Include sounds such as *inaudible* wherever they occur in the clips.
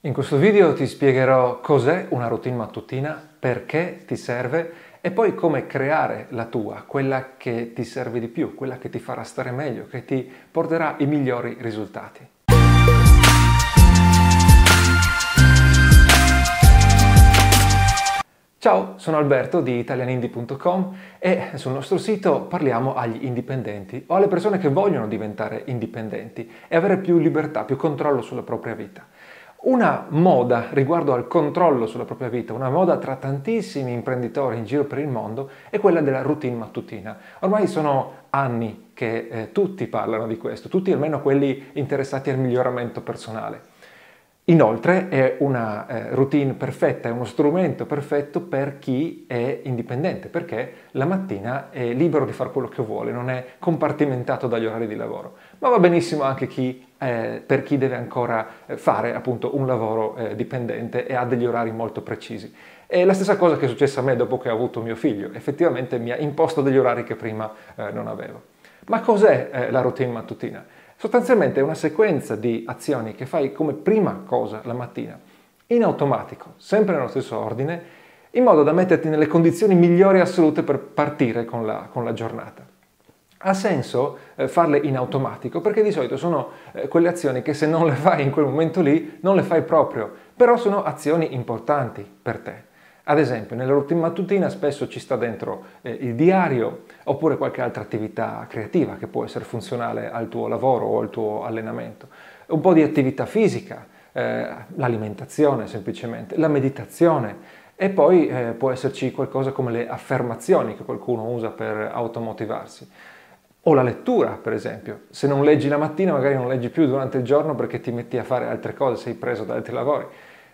In questo video ti spiegherò cos'è una routine mattutina, perché ti serve e poi come creare la tua, quella che ti serve di più, quella che ti farà stare meglio, che ti porterà i migliori risultati. Ciao, sono Alberto di italianindie.com e sul nostro sito parliamo agli indipendenti o alle persone che vogliono diventare indipendenti e avere più libertà, più controllo sulla propria vita. Una moda riguardo al controllo sulla propria vita, una moda tra tantissimi imprenditori in giro per il mondo, è quella della routine mattutina. Ormai sono anni che eh, tutti parlano di questo, tutti almeno quelli interessati al miglioramento personale. Inoltre è una eh, routine perfetta, è uno strumento perfetto per chi è indipendente, perché la mattina è libero di fare quello che vuole, non è compartimentato dagli orari di lavoro. Ma va benissimo anche chi, eh, per chi deve ancora eh, fare appunto un lavoro eh, dipendente e ha degli orari molto precisi. È la stessa cosa che è successa a me dopo che ho avuto mio figlio, effettivamente mi ha imposto degli orari che prima eh, non avevo. Ma cos'è eh, la routine mattutina? Sostanzialmente è una sequenza di azioni che fai come prima cosa la mattina, in automatico, sempre nello stesso ordine, in modo da metterti nelle condizioni migliori assolute per partire con la, con la giornata. Ha senso eh, farle in automatico perché di solito sono eh, quelle azioni che se non le fai in quel momento lì non le fai proprio, però sono azioni importanti per te. Ad esempio, nella routine mattutina spesso ci sta dentro eh, il diario oppure qualche altra attività creativa che può essere funzionale al tuo lavoro o al tuo allenamento. Un po' di attività fisica, l'alimentazione semplicemente, la meditazione e poi eh, può esserci qualcosa come le affermazioni che qualcuno usa per automotivarsi. O la lettura, per esempio. Se non leggi la mattina, magari non leggi più durante il giorno perché ti metti a fare altre cose, sei preso da altri lavori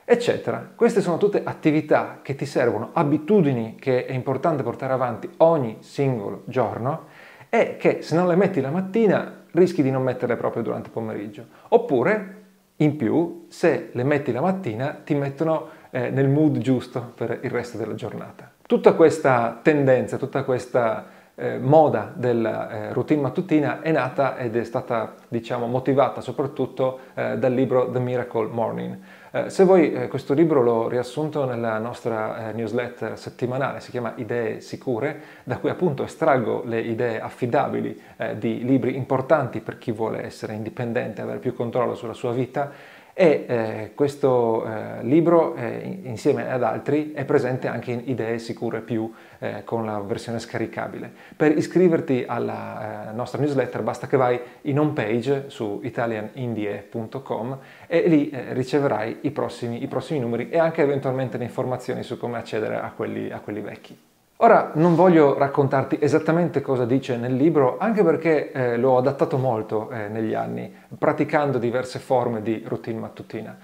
eccetera. Queste sono tutte attività che ti servono, abitudini che è importante portare avanti ogni singolo giorno e che se non le metti la mattina rischi di non metterle proprio durante il pomeriggio. Oppure, in più, se le metti la mattina ti mettono eh, nel mood giusto per il resto della giornata. Tutta questa tendenza, tutta questa eh, moda della eh, routine mattutina è nata ed è stata, diciamo, motivata soprattutto eh, dal libro The Miracle Morning. Eh, se vuoi, eh, questo libro l'ho riassunto nella nostra eh, newsletter settimanale, si chiama Idee sicure, da cui appunto estraggo le idee affidabili di libri importanti per chi vuole essere indipendente, avere più controllo sulla sua vita e eh, questo eh, libro, eh, insieme ad altri, è presente anche in Idee Sicure Più eh, con la versione scaricabile. Per iscriverti alla eh, nostra newsletter basta che vai in home page su italianindie.com e lì eh, riceverai i prossimi, i prossimi, numeri e anche eventualmente le informazioni su come accedere a quelli, a quelli vecchi. Ora non voglio raccontarti esattamente cosa dice nel libro, anche perché eh, l'ho adattato molto eh, negli anni, praticando diverse forme di routine mattutina.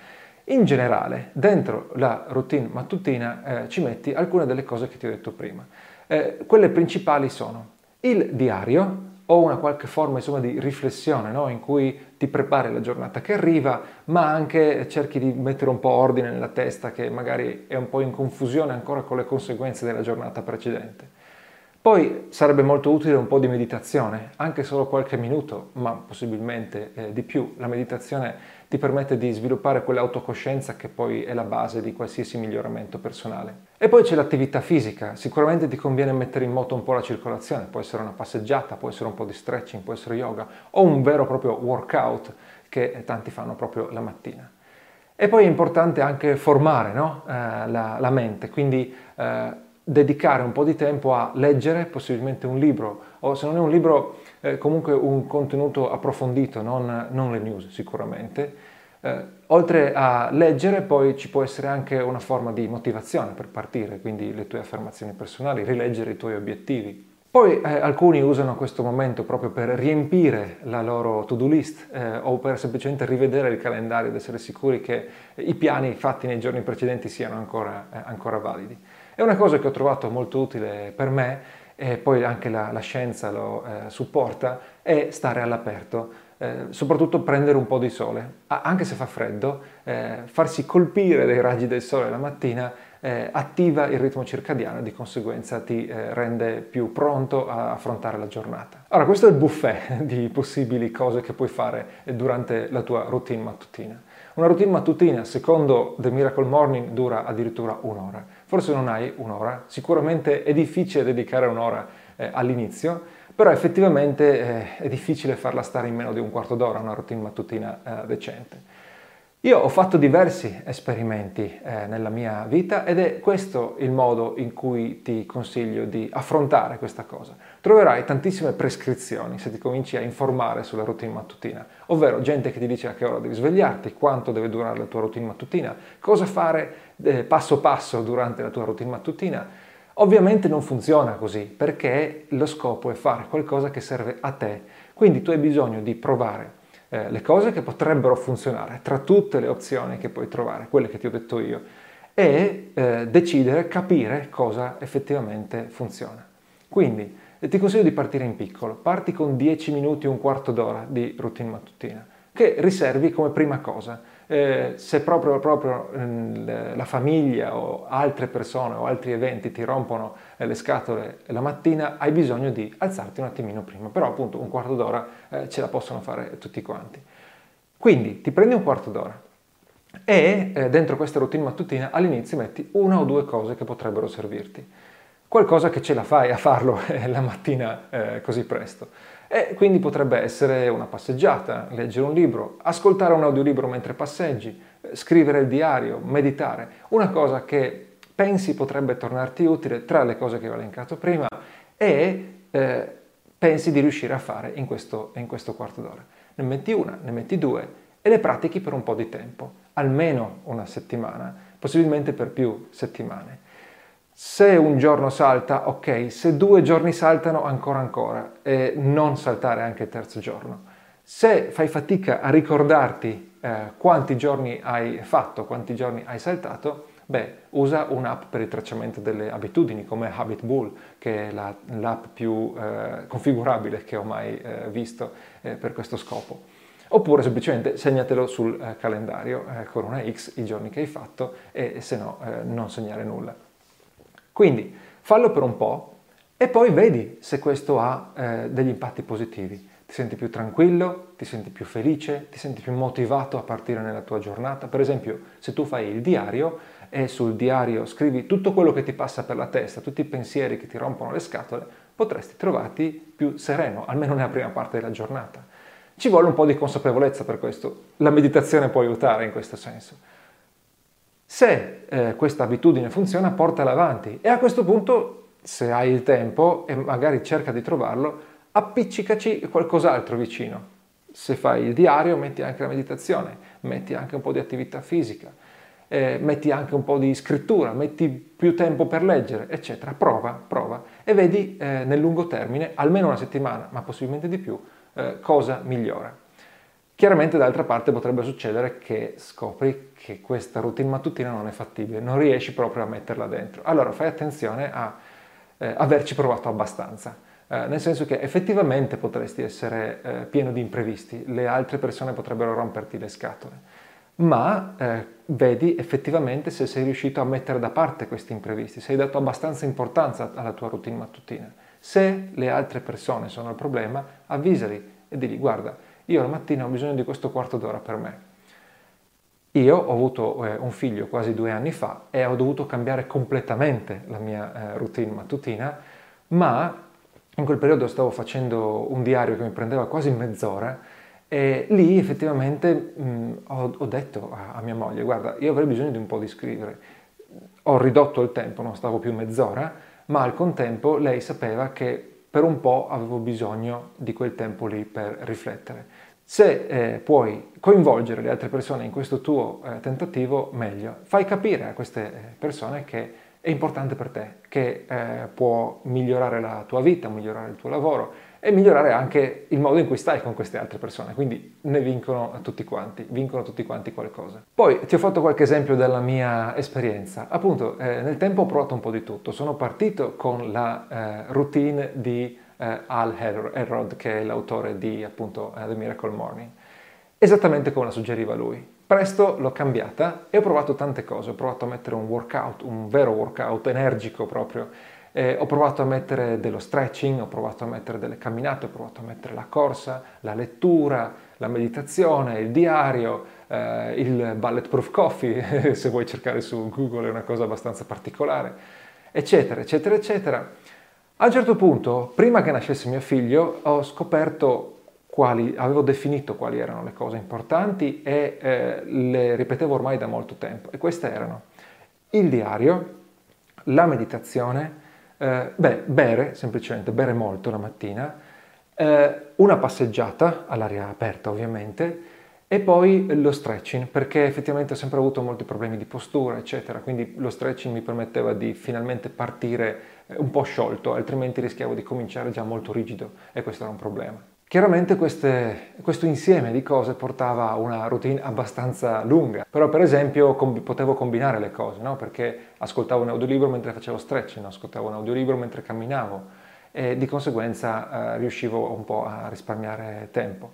In generale, dentro la routine mattutina eh, ci metti alcune delle cose che ti ho detto prima. Eh, quelle principali sono il diario, o una qualche forma insomma, di riflessione no? in cui ti prepari la giornata che arriva, ma anche cerchi di mettere un po' ordine nella testa che magari è un po' in confusione ancora con le conseguenze della giornata precedente. Poi sarebbe molto utile un po' di meditazione, anche solo qualche minuto, ma possibilmente eh, di più. La meditazione ti permette di sviluppare quell'autocoscienza che poi è la base di qualsiasi miglioramento personale. E poi c'è l'attività fisica, sicuramente ti conviene mettere in moto un po' la circolazione, può essere una passeggiata, può essere un po' di stretching, può essere yoga o un vero e proprio workout che tanti fanno proprio la mattina. E poi è importante anche formare no? eh, la, la, mente, quindi eh, dedicare un po' di tempo a leggere possibilmente un libro o se non è un libro eh, comunque un contenuto approfondito, non, non le news sicuramente. Eh, oltre a leggere poi ci può essere anche una forma di motivazione per partire, quindi le tue affermazioni personali, rileggere i tuoi obiettivi. Poi eh, alcuni usano questo momento proprio per riempire la loro to-do list eh, o per semplicemente rivedere il calendario ed essere sicuri che i piani fatti nei giorni precedenti siano ancora, eh, ancora validi. È una cosa che ho trovato molto utile per me e poi anche la, la scienza lo eh, supporta, è stare all'aperto, eh, soprattutto prendere un po' di sole, anche se fa freddo, eh, farsi colpire dai raggi del sole la mattina eh, attiva il ritmo circadiano e di conseguenza ti eh, rende più pronto a affrontare la giornata. Allora, questo è il buffet *laughs* di possibili cose che puoi fare durante la tua routine mattutina. Una routine mattutina, secondo The Miracle Morning, dura addirittura un'ora. Forse non hai un'ora, sicuramente è difficile dedicare un'ora eh, all'inizio, però effettivamente eh, è difficile farla stare in meno di un quarto d'ora, una routine mattutina eh, decente. Io ho fatto diversi esperimenti eh, nella mia vita ed è questo il modo in cui ti consiglio di affrontare questa cosa. Troverai tantissime prescrizioni se ti cominci a informare sulla routine mattutina, ovvero gente che ti dice a che ora devi svegliarti, quanto deve durare la tua routine mattutina, cosa fare eh, passo passo durante la tua routine mattutina. Ovviamente non funziona così perché lo scopo è fare qualcosa che serve a te, quindi tu hai bisogno di provare eh, le cose che potrebbero funzionare tra tutte le opzioni che puoi trovare, quelle che ti ho detto io, e eh, decidere, capire cosa effettivamente funziona. Quindi eh, ti consiglio di partire in piccolo, parti con 10 minuti, un quarto d'ora di routine mattutina, che riservi come prima cosa eh, se proprio, proprio eh, la famiglia o altre persone o altri eventi ti rompono eh, le scatole la mattina, hai bisogno di alzarti un attimino prima, però appunto un quarto d'ora eh, ce la possono fare tutti quanti. Quindi ti prendi un quarto d'ora e eh, dentro questa routine mattutina all'inizio metti una o due cose che potrebbero servirti qualcosa che ce la fai a farlo *laughs* la mattina eh, così presto. E quindi potrebbe essere una passeggiata, leggere un libro, ascoltare un audiolibro mentre passeggi, scrivere il diario, meditare, una cosa che pensi potrebbe tornarti utile tra le cose che ho elencato prima e eh, pensi di riuscire a fare in questo, in questo quarto d'ora. Ne metti una, ne metti due e le pratichi per un po' di tempo, almeno una settimana, possibilmente per più settimane. Se un giorno salta, ok, se due giorni saltano, ancora ancora, e non saltare anche il terzo giorno. Se fai fatica a ricordarti eh, quanti giorni hai fatto, quanti giorni hai saltato, beh, usa un'app per il tracciamento delle abitudini come Habit Bull, che è la, l'app più eh, configurabile che ho mai eh, visto eh, per questo scopo. Oppure semplicemente segnatelo sul eh, calendario eh, con una X i giorni che hai fatto e se no non segnare nulla. Quindi fallo per un po' e poi vedi se questo ha eh, degli impatti positivi. Ti senti più tranquillo, ti senti più felice, ti senti più motivato a partire nella tua giornata. Per esempio, se tu fai il diario e sul diario scrivi tutto quello che ti passa per la testa, tutti i pensieri che ti rompono le scatole, potresti trovarti più sereno, almeno nella prima parte della giornata. Ci vuole un po' di consapevolezza per questo. La meditazione può aiutare in questo senso. Se eh, questa abitudine funziona, portala avanti e a questo punto, se hai il tempo e magari cerca di trovarlo, appiccicaci qualcos'altro vicino. Se fai il diario, metti anche la meditazione, metti anche un po' di attività fisica, eh, metti anche un po' di scrittura, metti più tempo per leggere, eccetera. Prova, prova e vedi eh, nel lungo termine, almeno una settimana, ma possibilmente di più, eh, cosa migliora. Chiaramente d'altra parte potrebbe succedere che scopri che questa routine mattutina non è fattibile, non riesci proprio a metterla dentro. Allora fai attenzione a eh, averci provato abbastanza, eh, nel senso che effettivamente potresti essere eh, pieno di imprevisti, le altre persone potrebbero romperti le scatole, ma eh, vedi effettivamente se sei riuscito a mettere da parte questi imprevisti, se hai dato abbastanza importanza alla tua routine mattutina. Se le altre persone sono il problema, avvisali e digli guarda, io la mattina ho bisogno di questo quarto d'ora per me. Io ho avuto eh, un figlio quasi due anni fa e ho dovuto cambiare completamente la mia eh, routine mattutina, ma in quel periodo stavo facendo un diario che mi prendeva quasi mezz'ora e lì effettivamente mh, ho, ho, detto a, a, mia moglie, guarda, io avrei bisogno di un po' di scrivere. Ho ridotto il tempo, non stavo più mezz'ora, ma al contempo lei sapeva che per un po' avevo bisogno di quel tempo lì per riflettere. Se eh, puoi coinvolgere le altre persone in questo tuo eh, tentativo, meglio. Fai capire a queste eh, persone che è importante per te, che eh, può migliorare la tua vita, migliorare il tuo lavoro e migliorare anche il modo in cui stai con queste altre persone. Quindi ne vincono tutti quanti, vincono tutti quanti qualcosa. Poi ti ho fatto qualche esempio della mia esperienza. Appunto, eh, nel tempo ho provato un po' di tutto. Sono partito con la eh, routine di eh, Al Elrod, che è l'autore di appunto uh, The Miracle Morning, esattamente come la suggeriva lui. Presto l'ho cambiata e ho provato tante cose, ho provato a mettere un workout, un vero workout energico proprio, eh, ho provato a mettere dello stretching, ho provato a mettere delle camminate, ho provato a mettere la corsa, la lettura, la meditazione, il diario, eh, il Bulletproof Coffee, *laughs* se vuoi cercare su Google è una cosa abbastanza particolare, eccetera, eccetera, eccetera. A un certo punto, prima che nascesse mio figlio, ho scoperto quali, avevo definito quali erano le cose importanti e eh, le ripetevo ormai da molto tempo. E queste erano il diario, la meditazione, eh, beh, bere, semplicemente bere molto la mattina, eh, una passeggiata all'aria aperta ovviamente, e poi lo stretching, perché effettivamente ho sempre avuto molti problemi di postura, eccetera, quindi lo stretching mi permetteva di finalmente partire eh, un po' sciolto, altrimenti rischiavo di cominciare già molto rigido e questo era un problema. Chiaramente queste, questo insieme di cose portava a una routine abbastanza lunga, però per esempio com- potevo combinare le cose, no? perché ascoltavo un audiolibro mentre facevo stretching, ascoltavo un audiolibro mentre camminavo e di conseguenza eh, riuscivo un po' a risparmiare tempo.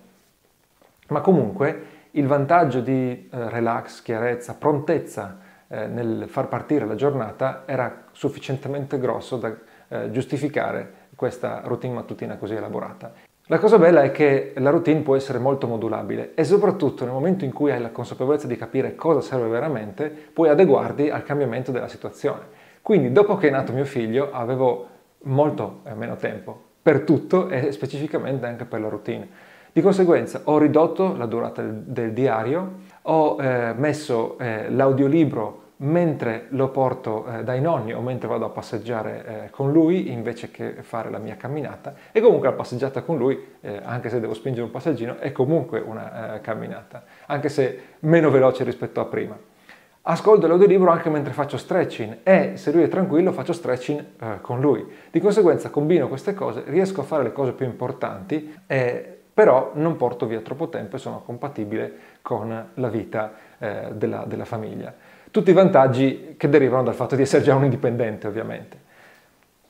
Ma comunque il vantaggio di eh, relax, chiarezza, prontezza eh, nel far partire la giornata era sufficientemente grosso da eh, giustificare questa routine mattutina così elaborata. La cosa bella è che la routine può essere molto modulabile e soprattutto nel momento in cui hai la consapevolezza di capire cosa serve veramente, puoi adeguarti al cambiamento della situazione. Quindi dopo che è nato mio figlio avevo molto eh, meno tempo per tutto e specificamente anche per la routine. Di conseguenza ho ridotto la durata del, diario, ho eh, messo eh, l'audiolibro mentre lo porto eh, dai nonni o mentre vado a passeggiare eh, con lui invece che fare la mia camminata e comunque la passeggiata con lui, eh, anche se devo spingere un passeggino, è comunque una eh, camminata, anche se meno veloce rispetto a prima. Ascolto l'audiolibro anche mentre faccio stretching e se lui è tranquillo faccio stretching eh, con lui. Di conseguenza combino queste cose, riesco a fare le cose più importanti, però non porto via troppo tempo e sono compatibile con la vita eh, della, della famiglia. Tutti i vantaggi che derivano dal fatto di essere già un indipendente, ovviamente.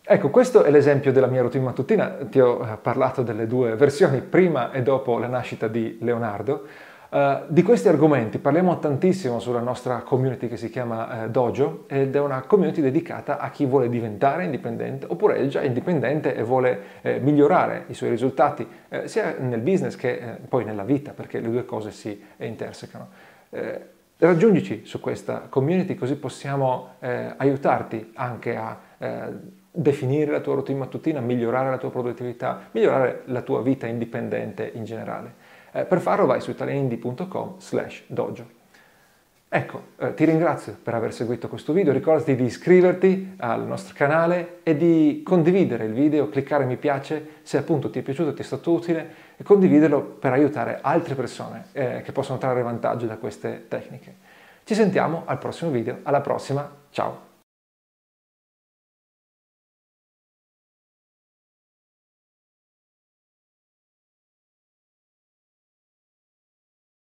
Ecco, questo è l'esempio della mia routine mattutina. Ti ho eh, parlato delle due versioni, prima e dopo la nascita di Leonardo. Uh, di questi argomenti parliamo tantissimo sulla nostra community che si chiama uh, Dojo ed è una community dedicata a chi vuole diventare indipendente oppure è già indipendente e vuole eh, migliorare i suoi risultati eh, sia nel business che eh, poi nella vita perché le due cose si intersecano. Raggiungici su questa community così possiamo eh, aiutarti anche a eh, definire la tua routine mattutina, migliorare la tua produttività, migliorare la tua vita indipendente in generale. Eh, per farlo vai su italianindie.com slash dojo. Ecco, eh, ti ringrazio per aver seguito questo video, ricordati di iscriverti al nostro canale e di condividere il video, cliccare mi piace se appunto ti è piaciuto, ti è stato utile e condividerlo per aiutare altre persone eh, che possono trarre vantaggio da queste tecniche. Ci sentiamo al prossimo video, alla prossima, ciao!